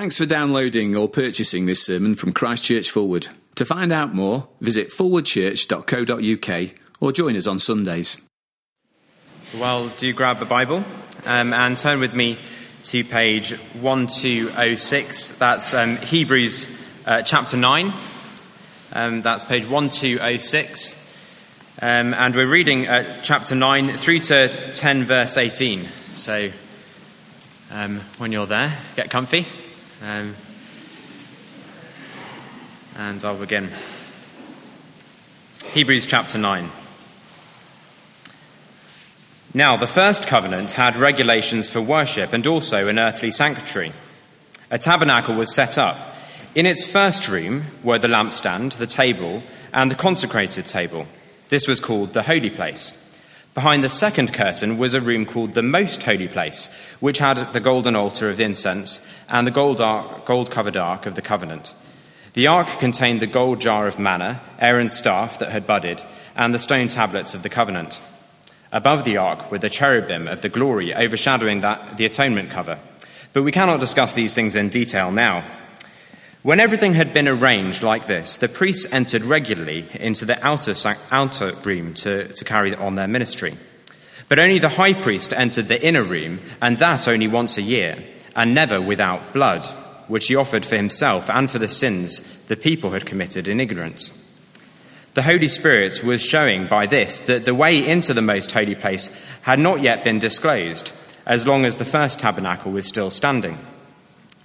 Thanks for downloading or purchasing this sermon from Christchurch Forward. To find out more, visit forwardchurch.co.uk or join us on Sundays. Well, do grab a Bible um, and turn with me to page 1206. That's um, Hebrews uh, chapter 9. Um, that's page 1206. Um, and we're reading uh, chapter 9 through to 10, verse 18. So um, when you're there, get comfy. Um, and I'll begin. Hebrews chapter 9. Now, the first covenant had regulations for worship and also an earthly sanctuary. A tabernacle was set up. In its first room were the lampstand, the table, and the consecrated table. This was called the holy place. Behind the second curtain was a room called the Most Holy Place, which had the golden altar of incense and the gold, gold covered ark of the covenant. The ark contained the gold jar of manna, Aaron's staff that had budded, and the stone tablets of the covenant. Above the ark were the cherubim of the glory overshadowing that, the atonement cover. But we cannot discuss these things in detail now. When everything had been arranged like this, the priests entered regularly into the outer, outer room to, to carry on their ministry. But only the high priest entered the inner room, and that only once a year, and never without blood, which he offered for himself and for the sins the people had committed in ignorance. The Holy Spirit was showing by this that the way into the most holy place had not yet been disclosed, as long as the first tabernacle was still standing.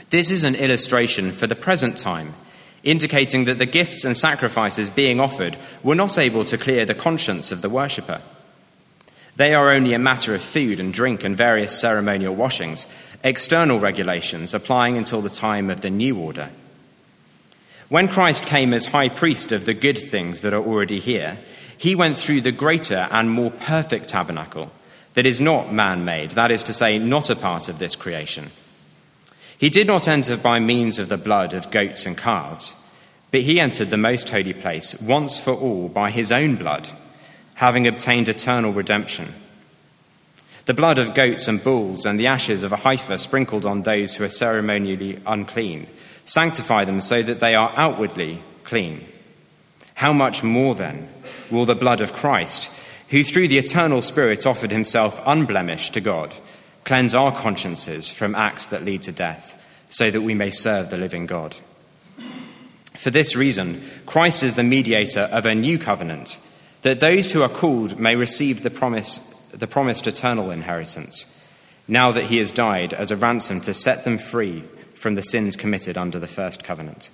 This is an illustration for the present time, indicating that the gifts and sacrifices being offered were not able to clear the conscience of the worshipper. They are only a matter of food and drink and various ceremonial washings, external regulations applying until the time of the new order. When Christ came as high priest of the good things that are already here, he went through the greater and more perfect tabernacle that is not man made, that is to say, not a part of this creation. He did not enter by means of the blood of goats and calves, but he entered the most holy place once for all by his own blood, having obtained eternal redemption. The blood of goats and bulls and the ashes of a heifer sprinkled on those who are ceremonially unclean sanctify them so that they are outwardly clean. How much more then will the blood of Christ, who through the eternal Spirit offered himself unblemished to God, Cleanse our consciences from acts that lead to death, so that we may serve the living God. For this reason, Christ is the mediator of a new covenant, that those who are called may receive the, promise, the promised eternal inheritance, now that he has died as a ransom to set them free from the sins committed under the first covenant.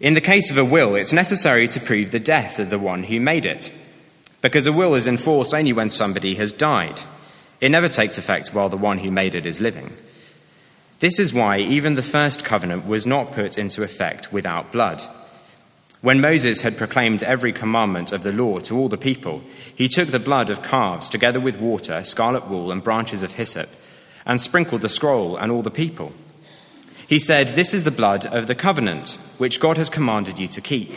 In the case of a will, it's necessary to prove the death of the one who made it, because a will is in force only when somebody has died. It never takes effect while the one who made it is living. This is why even the first covenant was not put into effect without blood. When Moses had proclaimed every commandment of the law to all the people, he took the blood of calves together with water, scarlet wool, and branches of hyssop, and sprinkled the scroll and all the people. He said, This is the blood of the covenant, which God has commanded you to keep.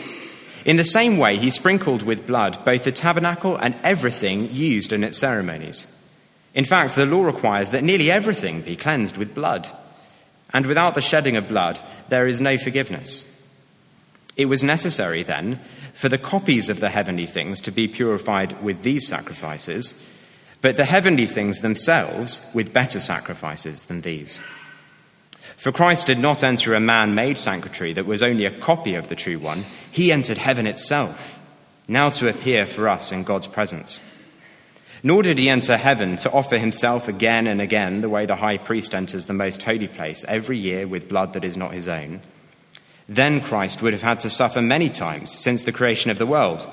In the same way, he sprinkled with blood both the tabernacle and everything used in its ceremonies. In fact, the law requires that nearly everything be cleansed with blood. And without the shedding of blood, there is no forgiveness. It was necessary, then, for the copies of the heavenly things to be purified with these sacrifices, but the heavenly things themselves with better sacrifices than these. For Christ did not enter a man made sanctuary that was only a copy of the true one, he entered heaven itself, now to appear for us in God's presence. Nor did he enter heaven to offer himself again and again, the way the high priest enters the most holy place every year with blood that is not his own. Then Christ would have had to suffer many times since the creation of the world.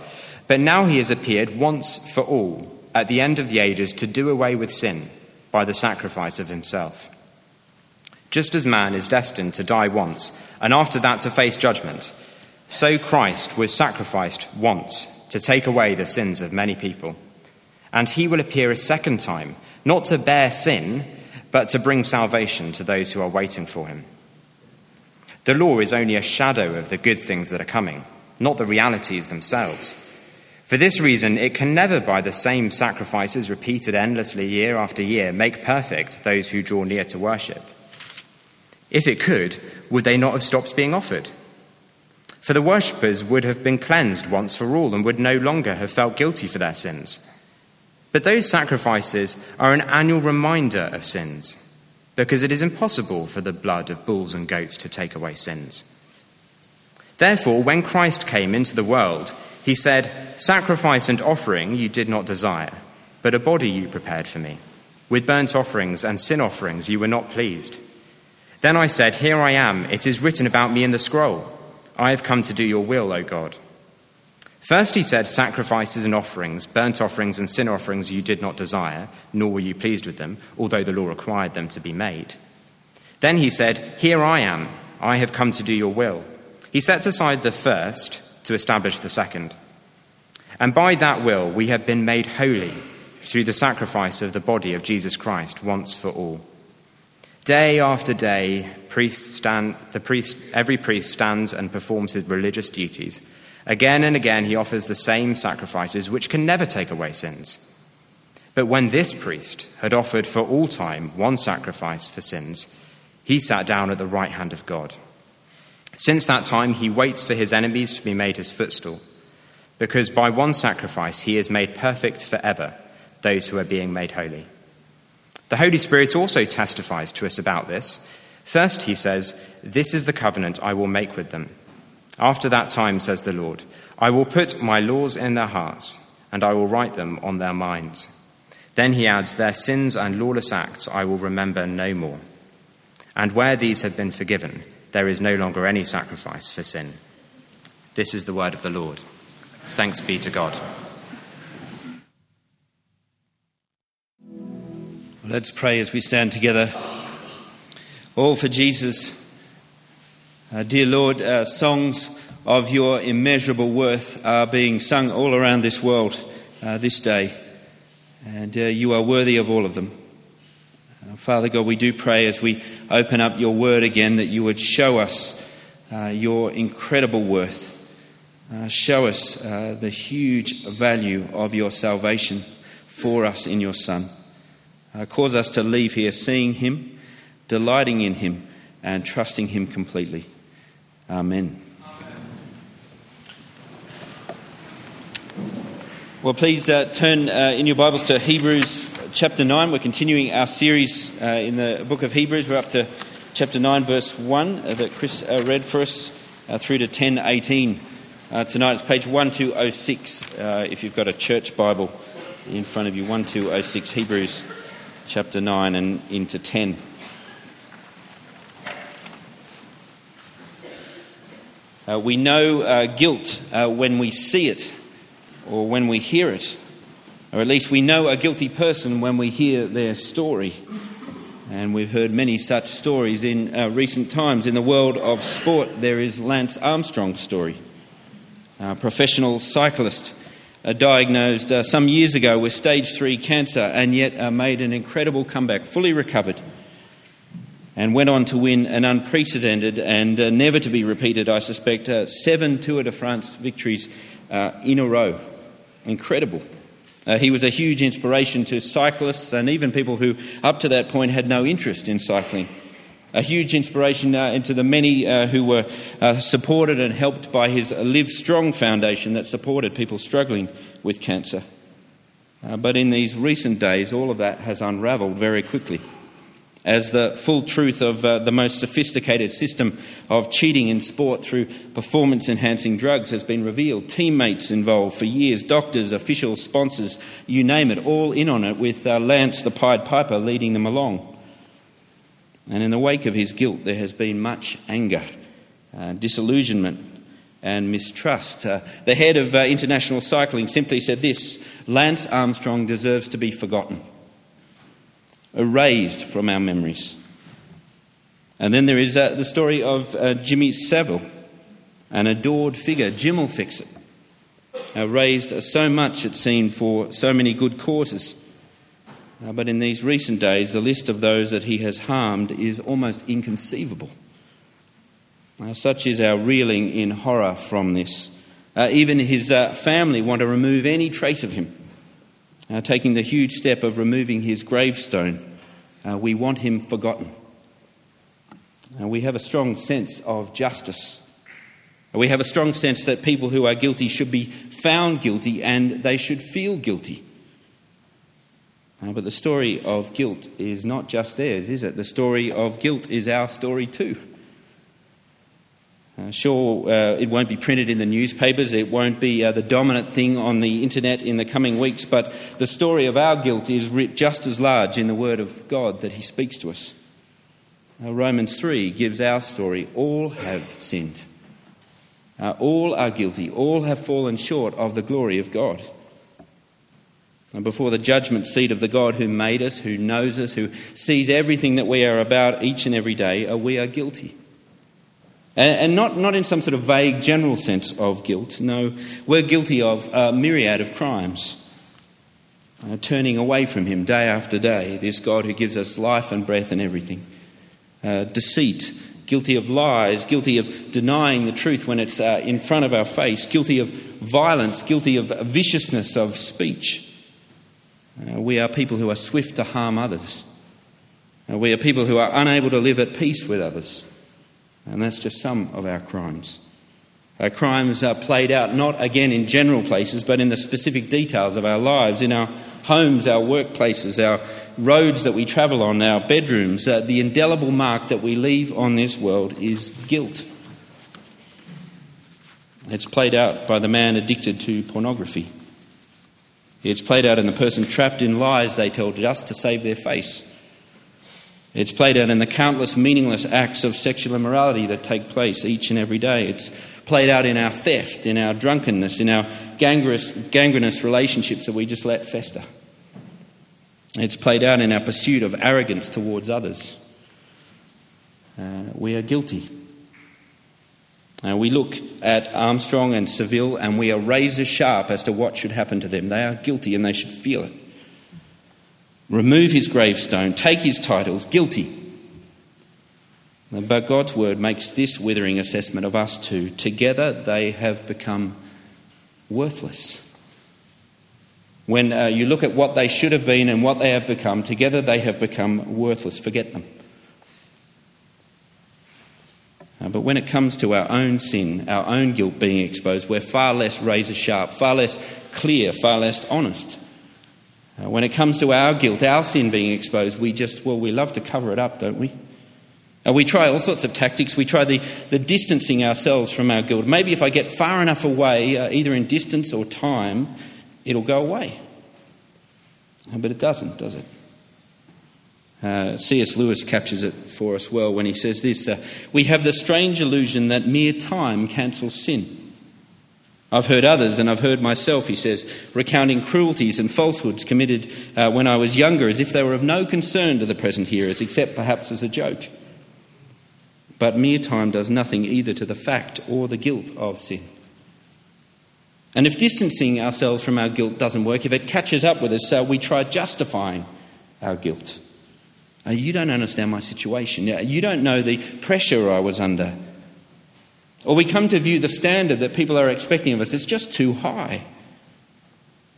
But now he has appeared once for all at the end of the ages to do away with sin by the sacrifice of himself. Just as man is destined to die once and after that to face judgment, so Christ was sacrificed once to take away the sins of many people and he will appear a second time, not to bear sin, but to bring salvation to those who are waiting for him. The law is only a shadow of the good things that are coming, not the realities themselves. For this reason, it can never, by the same sacrifices repeated endlessly year after year, make perfect those who draw near to worship. If it could, would they not have stopped being offered? For the worshippers would have been cleansed once for all and would no longer have felt guilty for their sins. But those sacrifices are an annual reminder of sins, because it is impossible for the blood of bulls and goats to take away sins. Therefore, when Christ came into the world, he said, Sacrifice and offering you did not desire, but a body you prepared for me. With burnt offerings and sin offerings you were not pleased. Then I said, Here I am, it is written about me in the scroll. I have come to do your will, O God. First he said, Sacrifices and offerings, burnt offerings and sin offerings you did not desire, nor were you pleased with them, although the law required them to be made. Then he said, Here I am, I have come to do your will. He sets aside the first to establish the second. And by that will we have been made holy through the sacrifice of the body of Jesus Christ once for all. Day after day, priests stand, the priest, every priest stands and performs his religious duties. Again and again, he offers the same sacrifices, which can never take away sins. But when this priest had offered for all time one sacrifice for sins, he sat down at the right hand of God. Since that time, he waits for his enemies to be made his footstool, because by one sacrifice he has made perfect forever those who are being made holy. The Holy Spirit also testifies to us about this. First, he says, This is the covenant I will make with them. After that time, says the Lord, I will put my laws in their hearts, and I will write them on their minds. Then he adds, Their sins and lawless acts I will remember no more. And where these have been forgiven, there is no longer any sacrifice for sin. This is the word of the Lord. Thanks be to God. Let's pray as we stand together. All for Jesus. Uh, dear Lord, uh, songs of your immeasurable worth are being sung all around this world uh, this day, and uh, you are worthy of all of them. Uh, Father God, we do pray as we open up your word again that you would show us uh, your incredible worth. show us the huge value of your salvation for us in your Son. Cause us to leave here seeing Him, delighting in Him, and trusting Him completely. Amen. Well, please uh, turn uh, in your Bibles to Hebrews chapter 9. We're continuing our series uh, in the book of Hebrews. We're up to chapter 9, verse 1 uh, that Chris uh, read for us through to 1018. tonight it's page 1206 if you've got a church Bible in front of you. 1206 Hebrews chapter 9 and into 10. Uh, we know uh, guilt uh, when we see it or when we hear it, or at least we know a guilty person when we hear their story. And we've heard many such stories in uh, recent times. In the world of sport, there is Lance Armstrong's story, a professional cyclist uh, diagnosed uh, some years ago with stage 3 cancer and yet made an incredible comeback, fully recovered, and went on to win an unprecedented and uh, never to be repeated, I suspect, uh, seven Tour de France victories uh, in a row. Incredible. he was a huge inspiration to cyclists and even people who, up to that point, had no interest in cycling a huge inspiration uh, into the many uh, who were uh, supported and helped by his Livestrong Foundation that supported people struggling with cancer. Uh, but in these recent days, all of that has unravelled very quickly as the full truth of uh, the most sophisticated system of cheating in sport through performance enhancing drugs has been revealed. Teammates involved for years, doctors, officials, sponsors, you name it, all in on it, with uh, Lance the Pied Piper leading them along. And in the wake of his guilt, there has been much anger, uh, disillusionment, and mistrust. Uh, the head of uh, international cycling simply said this Lance Armstrong deserves to be forgotten, erased from our memories. And then there is uh, the story of uh, Jimmy Savile, an adored figure. Jim will fix it. Uh, raised so much, it seemed, for so many good causes. Uh, but in these recent days, the list of those that he has harmed is almost inconceivable. Uh, such is our reeling in horror from this. Uh, even his family want to remove any trace of him, uh, taking the huge step of removing his gravestone. Uh, we want him forgotten. Uh, we have a strong sense of justice. We have a strong sense that people who are guilty should be found guilty and they should feel guilty. Uh, but the story of guilt is not just theirs, is it? The story of guilt is our story too. Uh, sure, uh, it won't be printed in the newspapers, it won't be uh, the dominant thing on the internet in the coming weeks, but the story of our guilt is writ just as large in the Word of God that He speaks to us. Uh, Romans 3 gives our story all have sinned, uh, all are guilty, all have fallen short of the glory of God. And before the judgment seat of the God who made us, who knows us, who sees everything that we are about each and every day, uh, we are guilty. And not, not in some sort of vague general sense of guilt. No, we're guilty of a myriad of crimes. Uh, turning away from Him day after day, this God who gives us life and breath and everything. Uh, deceit, guilty of lies, guilty of denying the truth when it's uh, in front of our face, guilty of violence, guilty of viciousness of speech. Uh, we are people who are swift to harm others. Uh, we are people who are unable to live at peace with others. And that's just some of our crimes. Our crimes are played out not again in general places, but in the specific details of our lives, in our homes, our workplaces, our roads that we travel on, our bedrooms. Uh, the indelible mark that we leave on this world is guilt. It's played out by the man addicted to pornography. It's played out in the person trapped in lies they tell just to save their face. It's played out in the countless meaningless acts of sexual immorality that take place each and every day. It's played out in our theft, in our drunkenness, in our gangrenous, gangrenous relationships that we just let fester. It's played out in our pursuit of arrogance towards others. Uh, we are guilty. Uh, we look at Armstrong and Savile and we are razor sharp as to what should happen to them. They are guilty and they should feel it. Remove his gravestone, take his titles, guilty. But God's word makes this withering assessment of us too. Together they have become worthless. When uh, you look at what they should have been and what they have become, together they have become worthless. Forget them. Uh, but when it comes to our own sin, our own guilt being exposed, we're far less razor sharp, far less clear, far less honest. Uh, when it comes to our guilt, our sin being exposed, we just, well, we love to cover it up, don't we? Uh, we try all sorts of tactics. We try the, the distancing ourselves from our guilt. Maybe if I get far enough away, uh, either in distance or time, it'll go away. Uh, but it doesn't, does it? Uh, C.S. Lewis captures it for us well when he says this uh, We have the strange illusion that mere time cancels sin. I've heard others, and I've heard myself, he says, recounting cruelties and falsehoods committed uh, when I was younger as if they were of no concern to the present hearers, except perhaps as a joke. But mere time does nothing either to the fact or the guilt of sin. And if distancing ourselves from our guilt doesn't work, if it catches up with us, uh, we try justifying our guilt. Uh, you don't understand my situation. You don't know the pressure I was under. Or we come to view the standard that people are expecting of us, it's just too high.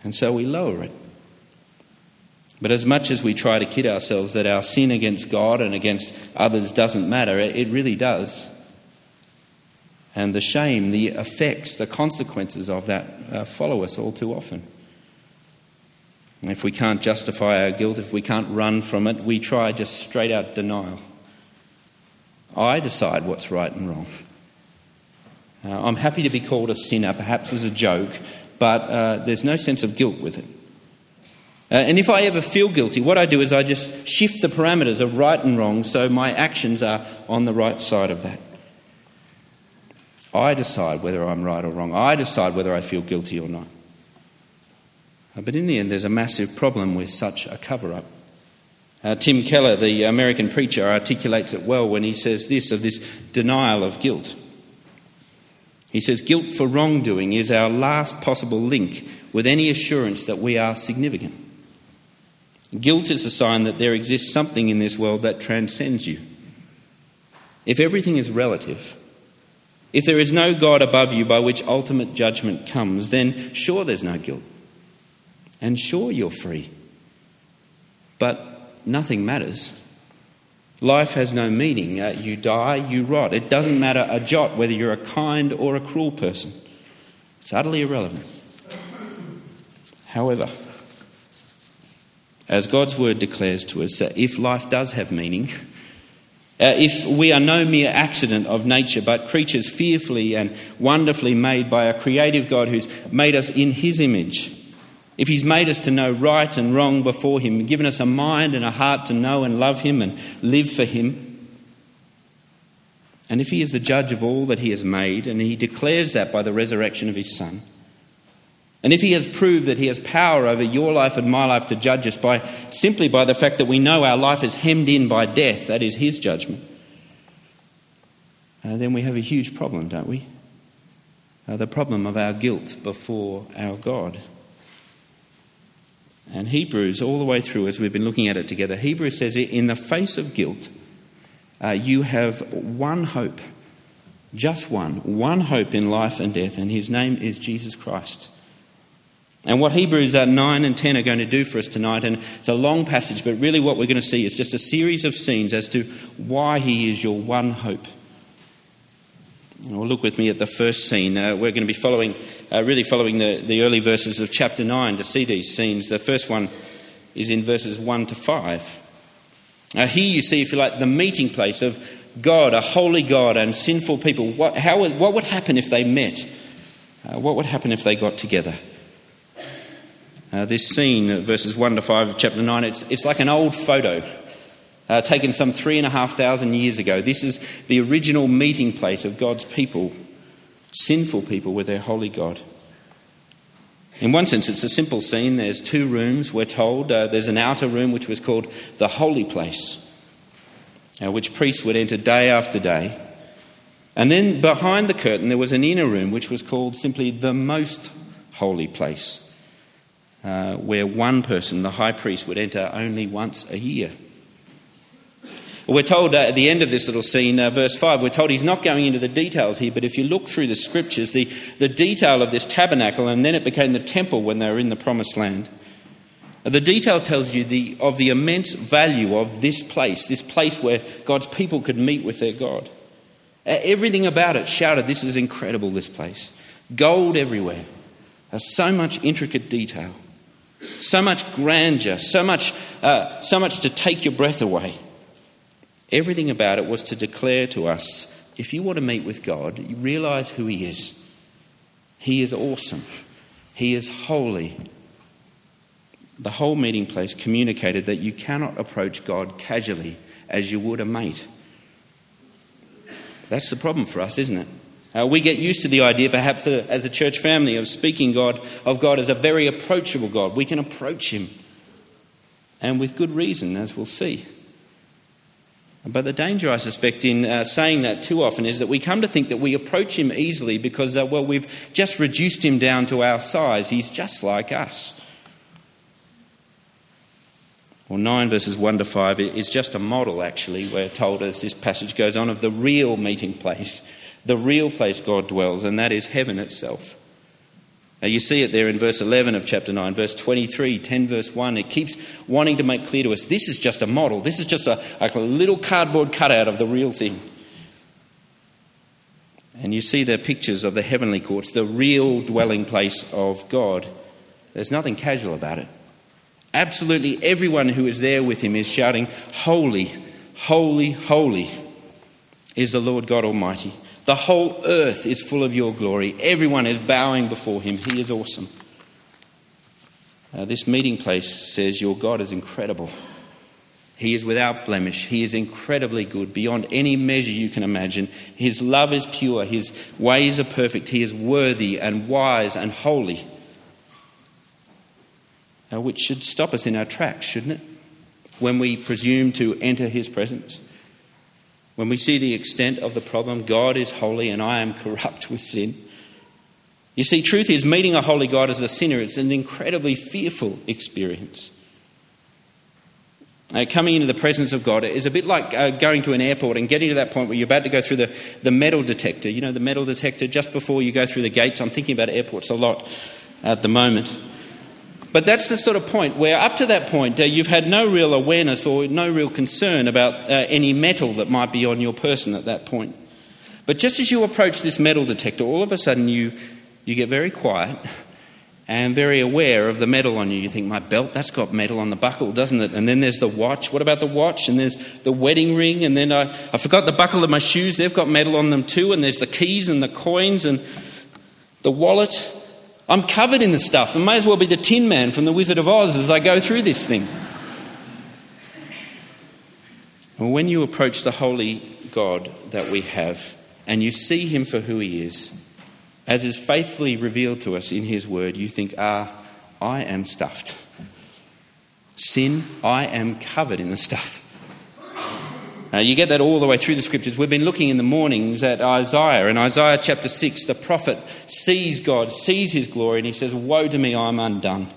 And so we lower it. But as much as we try to kid ourselves that our sin against God and against others doesn't matter, it really does. And the shame, the effects, the consequences of that uh, follow us all too often. And if we can't justify our guilt, if we can't run from it, we try just straight out denial. I decide what's right and wrong. Uh, I'm happy to be called a sinner, perhaps as a joke, but uh, there's no sense of guilt with it. Uh, and if I ever feel guilty, what I do is I just shift the parameters of right and wrong so my actions are on the right side of that. I decide whether I'm right or wrong. I decide whether I feel guilty or not. Uh, but in the end, there's a massive problem with such a cover up. Uh, Tim Keller, the American preacher, articulates it well when he says this of this denial of guilt. He says, Guilt for wrongdoing is our last possible link with any assurance that we are significant. Guilt is a sign that there exists something in this world that transcends you. If everything is relative, if there is no God above you by which ultimate judgment comes, then sure there's no guilt. And sure you're free. But nothing matters. Life has no meaning. Uh, you die, you rot. It doesn't matter a jot whether you're a kind or a cruel person. It's utterly irrelevant. However, as God's word declares to us, uh, if life does have meaning, uh, if we are no mere accident of nature, but creatures fearfully and wonderfully made by a creative God who's made us in his image, if he's made us to know right and wrong before him, given us a mind and a heart to know and love him and live for him, and if he is the judge of all that he has made, and he declares that by the resurrection of his Son, and if he has proved that he has power over your life and my life to judge us by simply by the fact that we know our life is hemmed in by death, that is his judgment, uh, then we have a huge problem, don't we? Uh, the problem of our guilt before our God. And Hebrews, all the way through, as we've been looking at it together, Hebrews says, in the face of guilt, uh, you have one hope, just one, one hope in life and death, and his name is Jesus Christ. And what Hebrews uh, 9 and 10 are going to do for us tonight, and it's a long passage, but really what we're going to see is just a series of scenes as to why He is your one hope. Well, look with me at the first scene. Uh, we're going to be following, uh, really following the, the early verses of chapter 9 to see these scenes. The first one is in verses 1 to 5. Uh, here you see, if you like, the meeting place of God, a holy God, and sinful people. What, how, what would happen if they met? Uh, what would happen if they got together? Uh, this scene, verses 1 to 5 of chapter 9, it's, it's like an old photo uh, taken some three and a half thousand years ago. This is the original meeting place of God's people, sinful people with their holy God. In one sense, it's a simple scene. There's two rooms, we're told. Uh, there's an outer room which was called the holy place, uh, which priests would enter day after day. And then behind the curtain, there was an inner room which was called simply the most holy place uh, where one person, the high priest, would enter only once a year. We're told uh, at the end of this little scene, uh, verse 5, we're told he's not going into the details here, but if you look through the scriptures, the, the detail of this tabernacle, and then it became the temple when they were in the promised land, uh, the detail tells you the, of the immense value of this place, this place where God's people could meet with their God. Uh, everything about it shouted, This is incredible, this place. Gold everywhere, so much intricate detail. So much grandeur, so much, uh, so much to take your breath away. Everything about it was to declare to us if you want to meet with God, you realize who He is. He is awesome, He is holy. The whole meeting place communicated that you cannot approach God casually as you would a mate. That's the problem for us, isn't it? Uh, we get used to the idea, perhaps uh, as a church family, of speaking God of God as a very approachable God. We can approach Him, and with good reason, as we'll see. But the danger, I suspect, in uh, saying that too often is that we come to think that we approach Him easily because, uh, well, we've just reduced Him down to our size. He's just like us. Well, 9 verses 1 to 5 is just a model, actually, we're told as this passage goes on, of the real meeting place the real place God dwells, and that is heaven itself. Now, you see it there in verse 11 of chapter 9, verse 23, 10 verse 1. It keeps wanting to make clear to us this is just a model. This is just a, like a little cardboard cutout of the real thing. And you see the pictures of the heavenly courts, the real dwelling place of God. There's nothing casual about it. Absolutely everyone who is there with him is shouting, Holy, holy, holy is the Lord God Almighty. The whole earth is full of your glory. Everyone is bowing before him. He is awesome. Uh, this meeting place says, Your God is incredible. He is without blemish. He is incredibly good, beyond any measure you can imagine. His love is pure. His ways are perfect. He is worthy and wise and holy. Uh, which should stop us in our tracks, shouldn't it? When we presume to enter his presence. When we see the extent of the problem, God is holy and I am corrupt with sin. You see, truth is, meeting a holy God as a sinner, it's an incredibly fearful experience. Uh, coming into the presence of God is a bit like uh, going to an airport and getting to that point where you're about to go through the, the metal detector. You know, the metal detector just before you go through the gates. I'm thinking about airports a lot at the moment. But that's the sort of point where, up to that point, uh, you've had no real awareness or no real concern about uh, any metal that might be on your person at that point. But just as you approach this metal detector, all of a sudden you, you get very quiet and very aware of the metal on you. You think, my belt, that's got metal on the buckle, doesn't it? And then there's the watch. What about the watch? And there's the wedding ring. And then I, I forgot the buckle of my shoes. They've got metal on them too. And there's the keys and the coins and the wallet. I'm covered in the stuff and may as well be the Tin Man from The Wizard of Oz as I go through this thing. Well, when you approach the holy God that we have and you see him for who he is, as is faithfully revealed to us in his word, you think, ah, I am stuffed. Sin, I am covered in the stuff. Uh, you get that all the way through the scriptures. We've been looking in the mornings at Isaiah. In Isaiah chapter 6, the prophet sees God, sees his glory, and he says, Woe to me, I'm undone.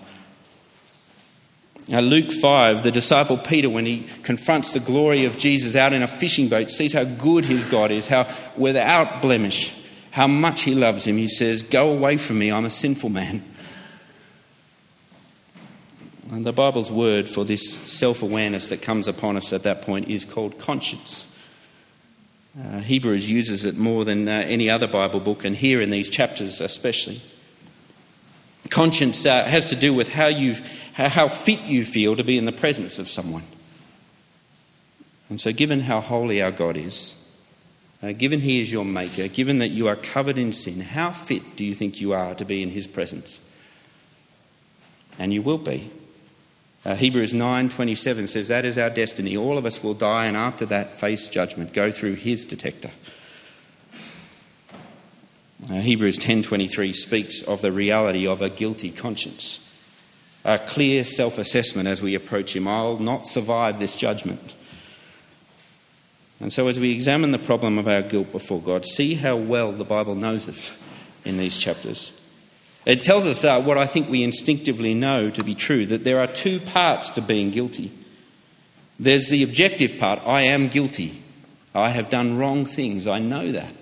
Now, Luke 5, the disciple Peter, when he confronts the glory of Jesus out in a fishing boat, sees how good his God is, how without blemish, how much he loves him. He says, Go away from me, I'm a sinful man. And the Bible's word for this self awareness that comes upon us at that point is called conscience. Uh, Hebrews uses it more than uh, any other Bible book, and here in these chapters especially. Conscience uh, has to do with how, you, how fit you feel to be in the presence of someone. And so, given how holy our God is, uh, given He is your Maker, given that you are covered in sin, how fit do you think you are to be in His presence? And you will be. Uh, Hebrews 9:27 says that is our destiny. All of us will die and after that face judgment, go through his detector. Uh, Hebrews 10:23 speaks of the reality of a guilty conscience. A clear self-assessment as we approach him. I'll not survive this judgment. And so as we examine the problem of our guilt before God, see how well the Bible knows us in these chapters. It tells us uh, what I think we instinctively know to be true that there are two parts to being guilty. There's the objective part I am guilty. I have done wrong things. I know that.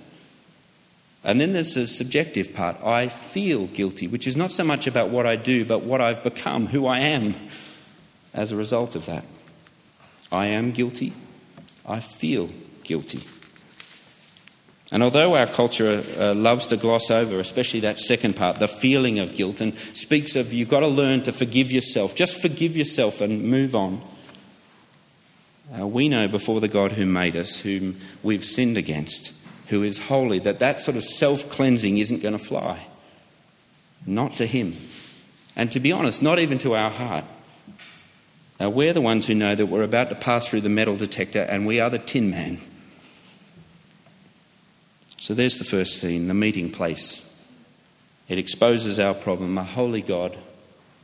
And then there's the subjective part I feel guilty, which is not so much about what I do, but what I've become, who I am as a result of that. I am guilty. I feel guilty. And although our culture uh, loves to gloss over, especially that second part, the feeling of guilt, and speaks of you've got to learn to forgive yourself, just forgive yourself and move on, uh, we know before the God who made us, whom we've sinned against, who is holy, that that sort of self cleansing isn't going to fly. Not to Him. And to be honest, not even to our heart. We're the ones who know that we're about to pass through the metal detector and we are the tin man. So there's the first scene, the meeting place. It exposes our problem a holy God,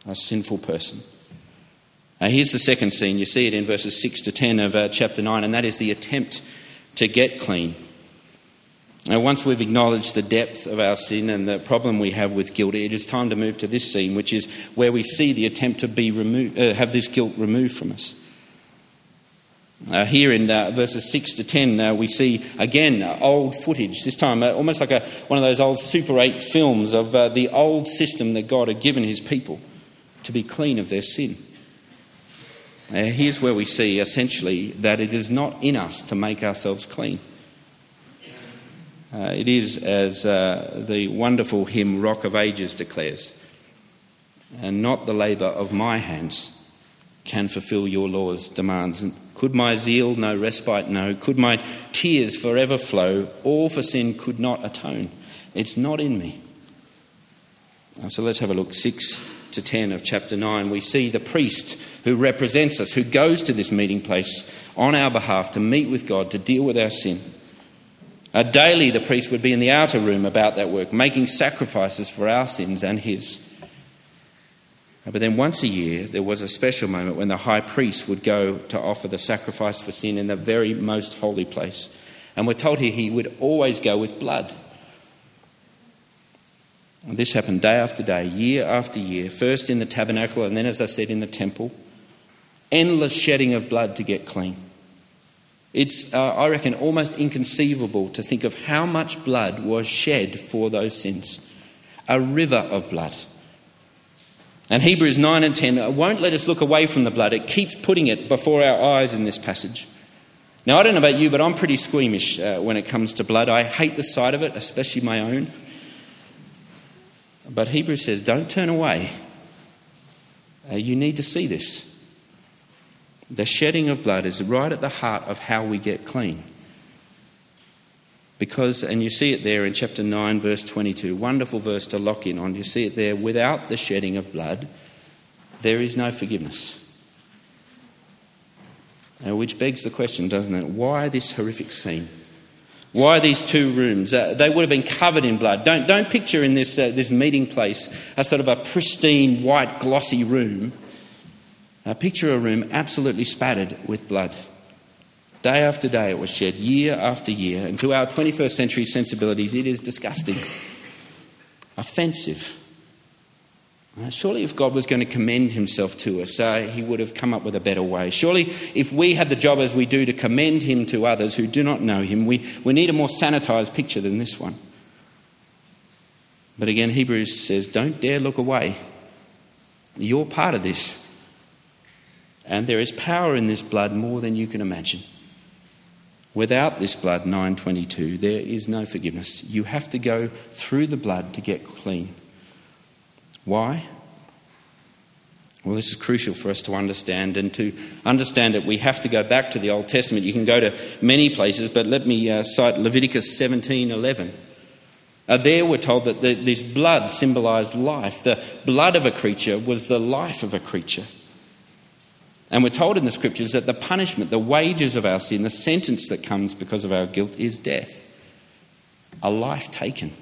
a sinful person. Now, here's the second scene. You see it in verses 6 to 10 of uh, chapter 9, and that is the attempt to get clean. Now, once we've acknowledged the depth of our sin and the problem we have with guilt, it is time to move to this scene, which is where we see the attempt to be remo- uh, have this guilt removed from us. Uh, here in uh, verses 6 to 10, uh, we see again uh, old footage, this time uh, almost like a, one of those old Super 8 films of uh, the old system that God had given his people to be clean of their sin. here's where we see essentially that it is not in us to make ourselves clean. it is, as the wonderful hymn Rock of Ages declares, and not the labour of my hands can fulfill your law's demands. And could my zeal no respite know? Could my tears forever flow? All for sin could not atone. It's not in me. So let's have a look. 6 to 10 of chapter 9. We see the priest who represents us, who goes to this meeting place on our behalf to meet with God, to deal with our sin. Uh, daily, the priest would be in the outer room about that work, making sacrifices for our sins and his. But then once a year, there was a special moment when the high priest would go to offer the sacrifice for sin in the very most holy place. And we're told here he would always go with blood. And this happened day after day, year after year, first in the tabernacle and then, as I said, in the temple. Endless shedding of blood to get clean. It's, uh, I reckon, almost inconceivable to think of how much blood was shed for those sins. A river of blood. And Hebrews 9 and 10 won't let us look away from the blood. It keeps putting it before our eyes in this passage. Now, I don't know about you, but I'm pretty squeamish uh, when it comes to blood. I hate the sight of it, especially my own. But Hebrews says, don't turn away. Uh, you need to see this. The shedding of blood is right at the heart of how we get clean. Because, and you see it there in chapter 9, verse 22, wonderful verse to lock in on. You see it there, without the shedding of blood, there is no forgiveness. Now, which begs the question, doesn't it? Why this horrific scene? Why these two rooms? Uh, they would have been covered in blood. Don't, don't picture in this, uh, this meeting place a sort of a pristine, white, glossy room. Uh, picture a room absolutely spattered with blood. Day after day it was shed, year after year, and to our 21st century sensibilities, it is disgusting, offensive. Uh, surely, if God was going to commend himself to us, uh, he would have come up with a better way. Surely, if we had the job as we do to commend him to others who do not know him, we, we need a more sanitized picture than this one. But again, Hebrews says, don't dare look away. You're part of this. And there is power in this blood more than you can imagine. Without this blood, 922, there is no forgiveness. You have to go through the blood to get clean. Why? Well, this is crucial for us to understand, and to understand it, we have to go back to the Old Testament. You can go to many places, but let me uh, cite Leviticus 17:11. Uh, there, we're told that the, this blood symbolized life. The blood of a creature was the life of a creature. And we're told in the scriptures that the punishment, the wages of our sin, the sentence that comes because of our guilt is death, a life taken.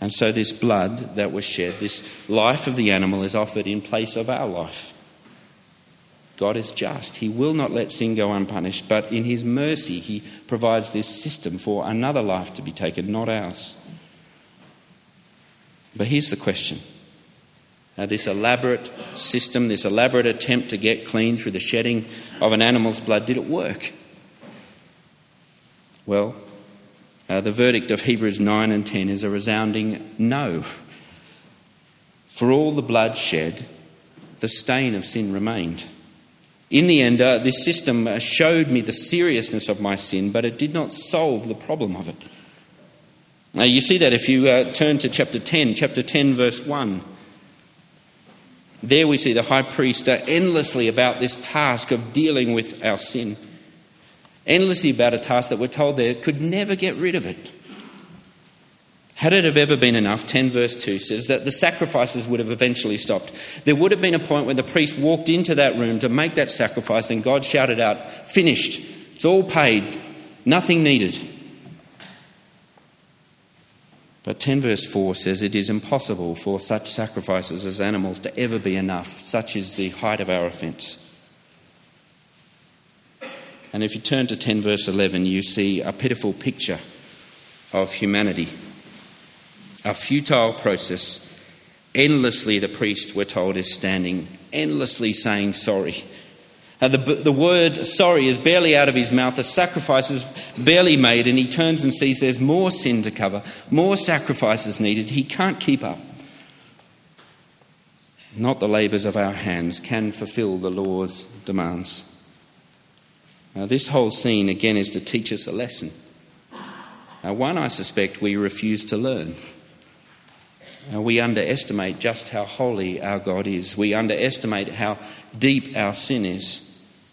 And so, this blood that was shed, this life of the animal, is offered in place of our life. God is just. He will not let sin go unpunished, but in His mercy, He provides this system for another life to be taken, not ours. But here's the question uh, this elaborate system, this elaborate attempt to get clean through the shedding of an animal's blood, did it work? Well, uh, the verdict of Hebrews 9 and 10 is a resounding no. For all the blood shed, the stain of sin remained. In the end, uh, this system uh, showed me the seriousness of my sin, but it did not solve the problem of it. Now, you see that if you uh, turn to chapter 10, chapter 10, verse 1. There we see the high priest endlessly about this task of dealing with our sin endlessly about a task that we're told there could never get rid of it. Had it have ever been enough, 10 verse 2 says that the sacrifices would have eventually stopped. There would have been a point when the priest walked into that room to make that sacrifice and God shouted out, Finished. It's all paid. Nothing needed. But 10 verse 4 says it is impossible for such sacrifices as animals to ever be enough. Such is the height of our offence. And if you turn to 10 verse 11, you see a pitiful picture of humanity. A futile process. Endlessly, the priest, we're told, is standing, endlessly saying sorry. And the, the word sorry is barely out of his mouth, the sacrifice is barely made, and he turns and sees there's more sin to cover, more sacrifices needed. He can't keep up. Not the labours of our hands can fulfill the law's demands. Now, this whole scene, again, is to teach us a lesson. Now, one, I suspect, we refuse to learn. Now, we underestimate just how holy our God is. We underestimate how deep our sin is.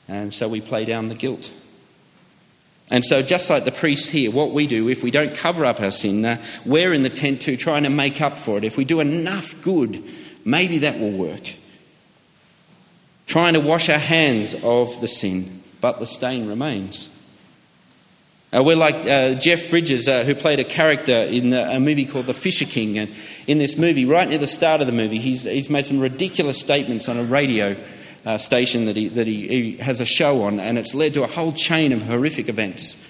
And so we play down the guilt. And so, just like the priests here, what we do, if we don't cover up our sin, uh, we're in the tent too, trying to make up for it. If we do enough good, maybe that will work. Trying to wash our hands of the sin but the stain remains. Uh, we're like uh, Jeff Bridges, uh, who played a character in the, a movie called The Fisher King. And in this movie, right near the start of the movie, he's, he's made some ridiculous statements on a radio uh, station that, he, that he, he has a show on, and it's led to a whole chain of horrific events.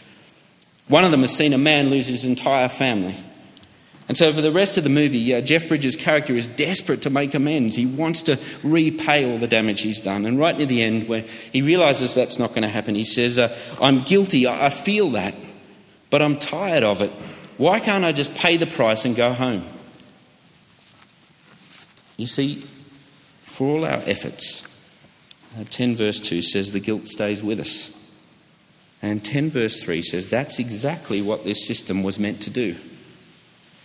One of them has seen a man lose his entire family. And so, for the rest of the movie, uh, Jeff Bridges' character is desperate to make amends. He wants to repay all the damage he's done. And right near the end, where he realizes that's not going to happen, he says, uh, I'm guilty, I feel that, but I'm tired of it. Why can't I just pay the price and go home? You see, For all our efforts, 10 verse 2 says the guilt stays with us. And 10 verse 3 says that's exactly what this system was meant to do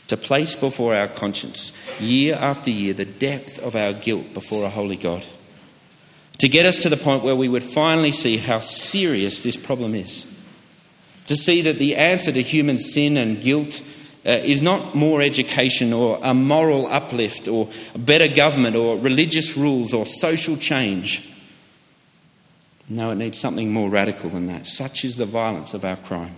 to place before our conscience, year after year, the depth of our guilt before a holy God. To get us to the point where we would finally see how serious this problem is. To see that the answer to human sin and guilt uh, is not more education or a moral uplift or better government or religious rules or social change. No, it needs something more radical than that. Such is the violence of our crime.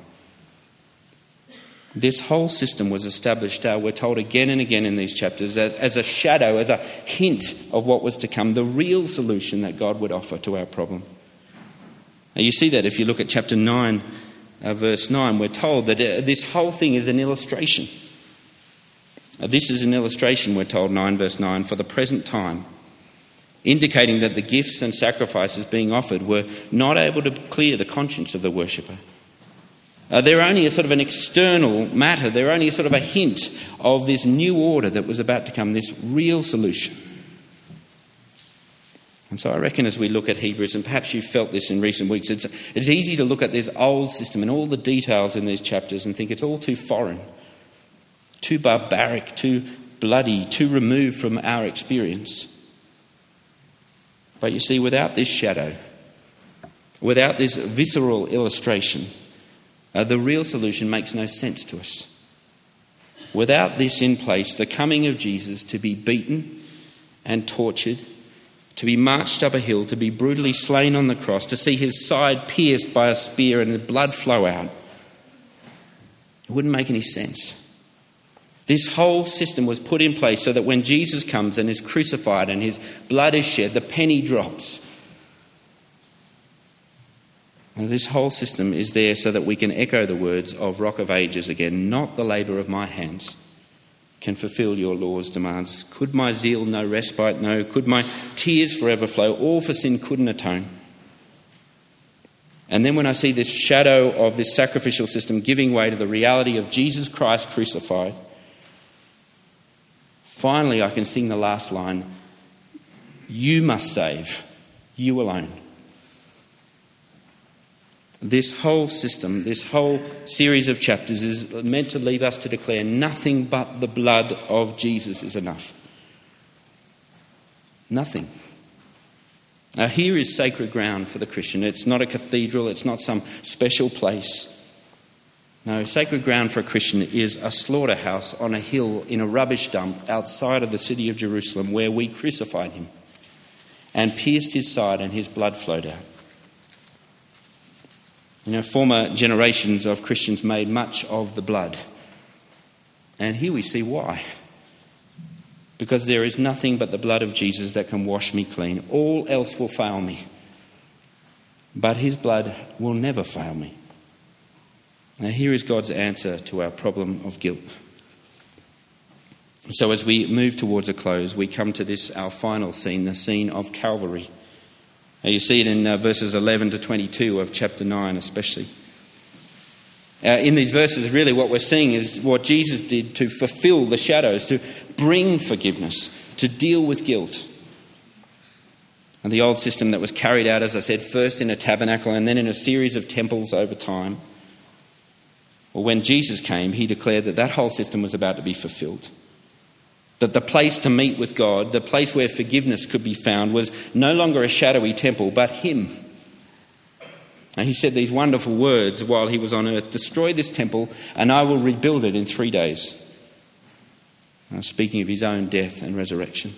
This whole system was established, uh, we're told again and again in these chapters, as, as, a shadow, as a hint of what was to come, the real solution that God would offer to our problem. Now, you see that if you look at chapter 9, uh, verse 9, we're told that uh, this whole thing is an illustration. This is an illustration, we're told, 9 verse 9, for the present time, indicating that the gifts and sacrifices being offered were not able to clear the conscience of the worshipper. Uh, they're only a sort of an external matter. They're only a sort of a hint of this new order that was about to come, this real solution. And so I reckon as we look at Hebrews, and perhaps you've felt this in recent weeks, it's, it's easy to look at this old system and all the details in these chapters and think it's all too foreign, too barbaric, too bloody, too removed from our experience. But you see, without this shadow, without this visceral illustration, uh, the real solution makes no sense to us. Without this in place, the coming of Jesus to be beaten and tortured, to be marched up a hill, to be brutally slain on the cross, to see his side pierced by a spear and the blood flow out, it wouldn't make any sense. This whole system was put in place so that when Jesus comes and is crucified and his blood is shed, the penny drops and this whole system is there so that we can echo the words of Rock of Ages again not the labour of my hands can fulfil your law's demands. Could my zeal no respite know? Could my tears forever flow? All for sin couldn't atone. And then when I see this shadow of this sacrificial system giving way to the reality of Jesus Christ crucified, finally I can sing the last line You must save, you alone. This whole system, this whole series of chapters is meant to leave us to declare nothing but the blood of Jesus is enough. Nothing. Now, here is sacred ground for the Christian. It's not a cathedral, it's not some special place. No, sacred ground for a Christian is a slaughterhouse on a hill in a rubbish dump outside of the city of Jerusalem where we crucified him and pierced his side and his blood flowed out. You know, former generations of Christians made much of the blood. And here we see why. Because there is nothing but the blood of Jesus that can wash me clean. All else will fail me. But his blood will never fail me. Now, here is God's answer to our problem of guilt. So, as we move towards a close, we come to this, our final scene, the scene of Calvary. You see it in uh, verses 11 to 22 of chapter 9, especially. Uh, in these verses, really, what we're seeing is what Jesus did to fulfill the shadows, to bring forgiveness, to deal with guilt. And the old system that was carried out, as I said, first in a tabernacle and then in a series of temples over time. Well, when Jesus came, he declared that that whole system was about to be fulfilled. That the place to meet with God, the place where forgiveness could be found, was no longer a shadowy temple, but Him. And he said these wonderful words while he was on earth Destroy this temple, and I will rebuild it in three days. Now, speaking of his own death and resurrection.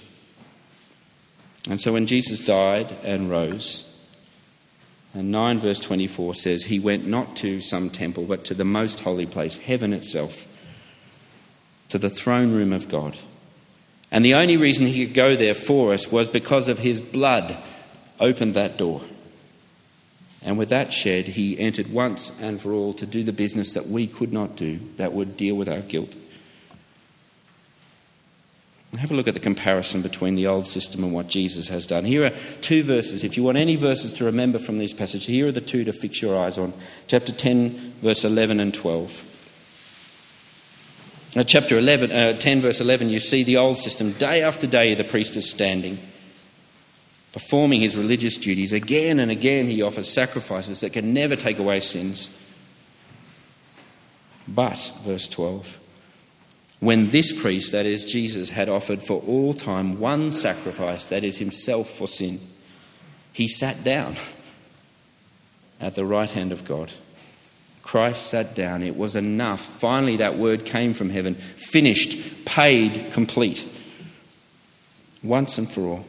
And so when Jesus died and rose, and 9 verse 24 says, He went not to some temple, but to the most holy place, heaven itself, to the throne room of God. And the only reason he could go there for us was because of his blood opened that door. And with that shed, he entered once and for all to do the business that we could not do, that would deal with our guilt. Have a look at the comparison between the old system and what Jesus has done. Here are two verses. If you want any verses to remember from these passages, here are the two to fix your eyes on. Chapter 10, verse 11 and 12. Now, chapter 11, uh, 10, verse 11, you see the old system. Day after day, the priest is standing. Performing his religious duties, again and again he offers sacrifices that can never take away sins. But, verse 12, when this priest, that is Jesus, had offered for all time one sacrifice, that is himself for sin, he sat down at the right hand of God. Christ sat down. It was enough. Finally, that word came from heaven finished, paid, complete. Once and for all.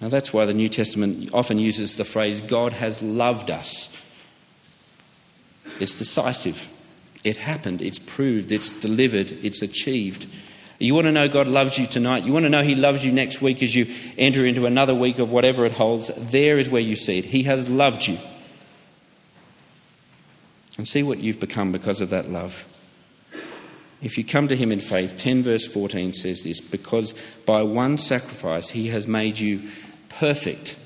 Now, that's why the New Testament often uses the phrase, God has loved us. It's decisive. It happened. It's proved. It's delivered. It's achieved. You want to know God loves you tonight? You want to know He loves you next week as you enter into another week of whatever it holds? There is where you see it. He has loved you. And see what you've become because of that love. If you come to Him in faith, 10 verse 14 says this because by one sacrifice He has made you perfect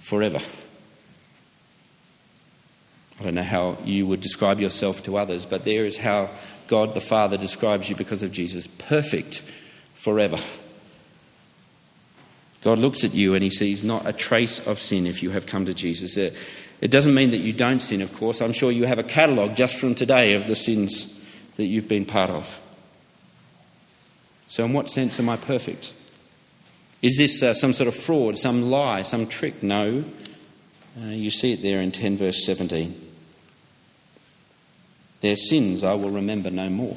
forever. I don't know how you would describe yourself to others, but there is how God the Father describes you because of Jesus perfect forever. God looks at you and he sees not a trace of sin if you have come to Jesus. It doesn't mean that you don't sin, of course. I'm sure you have a catalogue just from today of the sins that you've been part of. So, in what sense am I perfect? Is this uh, some sort of fraud, some lie, some trick? No. Uh, you see it there in 10 verse 17. Their sins I will remember no more.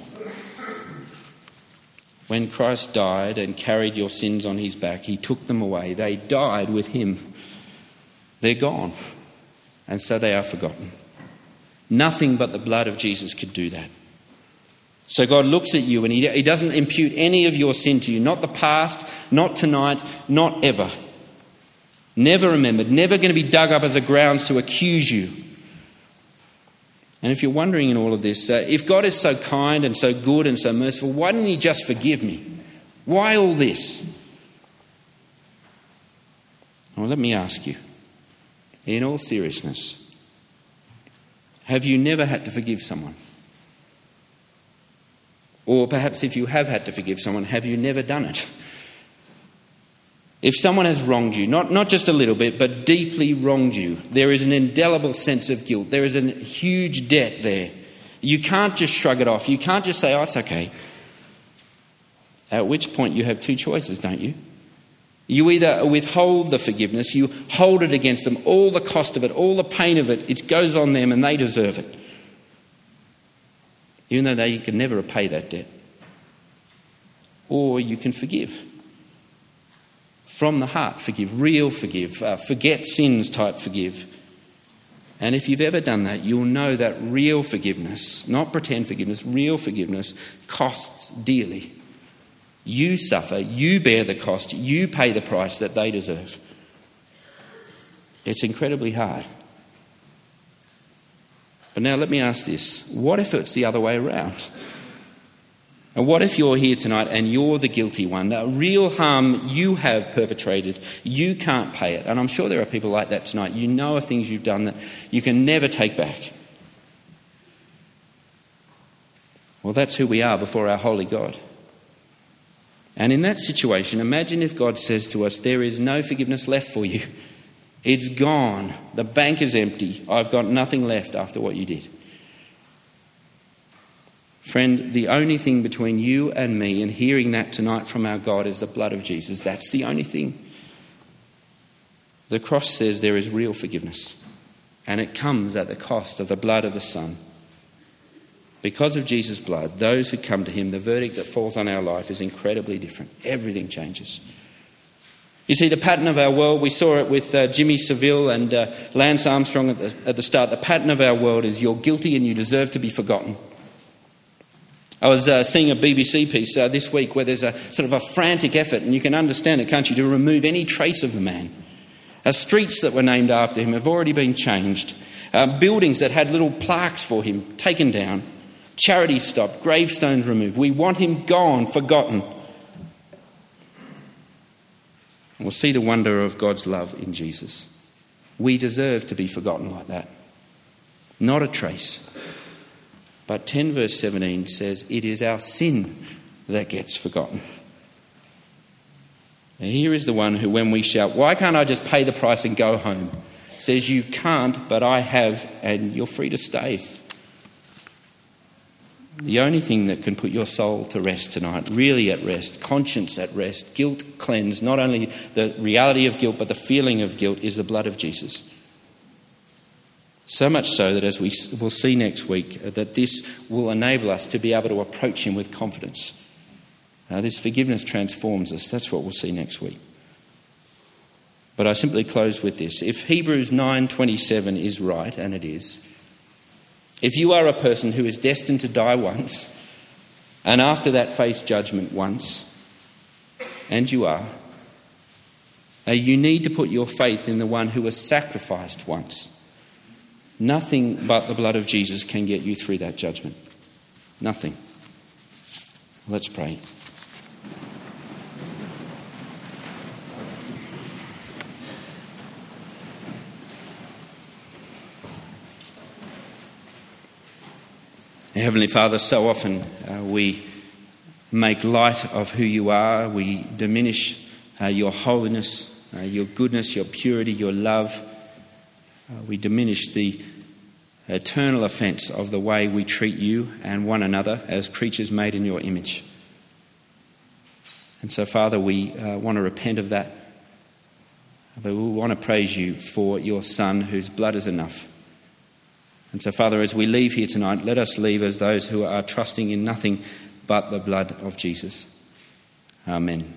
When Christ died and carried your sins on his back, he took them away. They died with him. They're gone. And so they are forgotten. Nothing but the blood of Jesus could do that. So God looks at you and he, he doesn't impute any of your sin to you, not the past, not tonight, not ever. Never remembered, never going to be dug up as a grounds to accuse you. And if you're wondering in all of this, uh, if God is so kind and so good and so merciful, why didn't He just forgive me? Why all this? Well, let me ask you, in all seriousness, have you never had to forgive someone? Or perhaps if you have had to forgive someone, have you never done it? If someone has wronged you, not, not just a little bit, but deeply wronged you, there is an indelible sense of guilt. There is a huge debt there. You can't just shrug it off. You can't just say, oh, it's okay. At which point you have two choices, don't you? You either withhold the forgiveness, you hold it against them, all the cost of it, all the pain of it, it goes on them and they deserve it. Even though they can never repay that debt. Or you can forgive from the heart forgive, real forgive, uh, forget sins type forgive. And if you've ever done that, you'll know that real forgiveness, not pretend forgiveness, real forgiveness costs dearly. You suffer, you bear the cost, you pay the price that they deserve. It's incredibly hard. But now let me ask this what if it's the other way around? And what if you're here tonight and you're the guilty one? The real harm you have perpetrated, you can't pay it. And I'm sure there are people like that tonight. You know of things you've done that you can never take back. Well, that's who we are before our holy God. And in that situation, imagine if God says to us, There is no forgiveness left for you. It's gone. The bank is empty. I've got nothing left after what you did. Friend, the only thing between you and me and hearing that tonight from our God is the blood of Jesus. That's the only thing. The cross says there is real forgiveness, and it comes at the cost of the blood of the Son. Because of Jesus' blood, those who come to Him, the verdict that falls on our life is incredibly different. Everything changes. You see, the pattern of our world, we saw it with uh, Jimmy Savile and uh, Lance Armstrong at the, at the start. The pattern of our world is you're guilty and you deserve to be forgotten. I was uh, seeing a BBC piece uh, this week where there's a sort of a frantic effort, and you can understand it, can't you, to remove any trace of the man. Uh, streets that were named after him have already been changed. Uh, buildings that had little plaques for him taken down. Charities stopped, gravestones removed. We want him gone, forgotten. We'll see the wonder of God's love in Jesus. We deserve to be forgotten like that. Not a trace. But 10 verse 17 says, It is our sin that gets forgotten. And here is the one who, when we shout, Why can't I just pay the price and go home? says, You can't, but I have, and you're free to stay. The only thing that can put your soul to rest tonight, really at rest, conscience at rest, guilt cleansed, not only the reality of guilt, but the feeling of guilt, is the blood of Jesus. So much so that, as we will see next week, uh, that this will enable us to be able to approach Him with confidence. Uh, this forgiveness transforms us. That's what we'll see next week. But I simply close with this. If Hebrews 9:27 is right, and it is, if you are a person who is destined to die once, and after that face judgment once, and you are, uh, you need to put your faith in the one who was sacrificed once. Nothing but the blood of Jesus can get you through that judgment. Nothing. Let's pray. Heavenly Father, so often uh, we make light of who you are, we diminish uh, your holiness, uh, your goodness, your purity, your love. Uh, we diminish the eternal offence of the way we treat you and one another as creatures made in your image. And so, Father, we uh, want to repent of that. But we want to praise you for your Son, whose blood is enough and so, Father, as we leave here tonight, let us leave as those who are trusting in nothing but the blood of Jesus. Amen.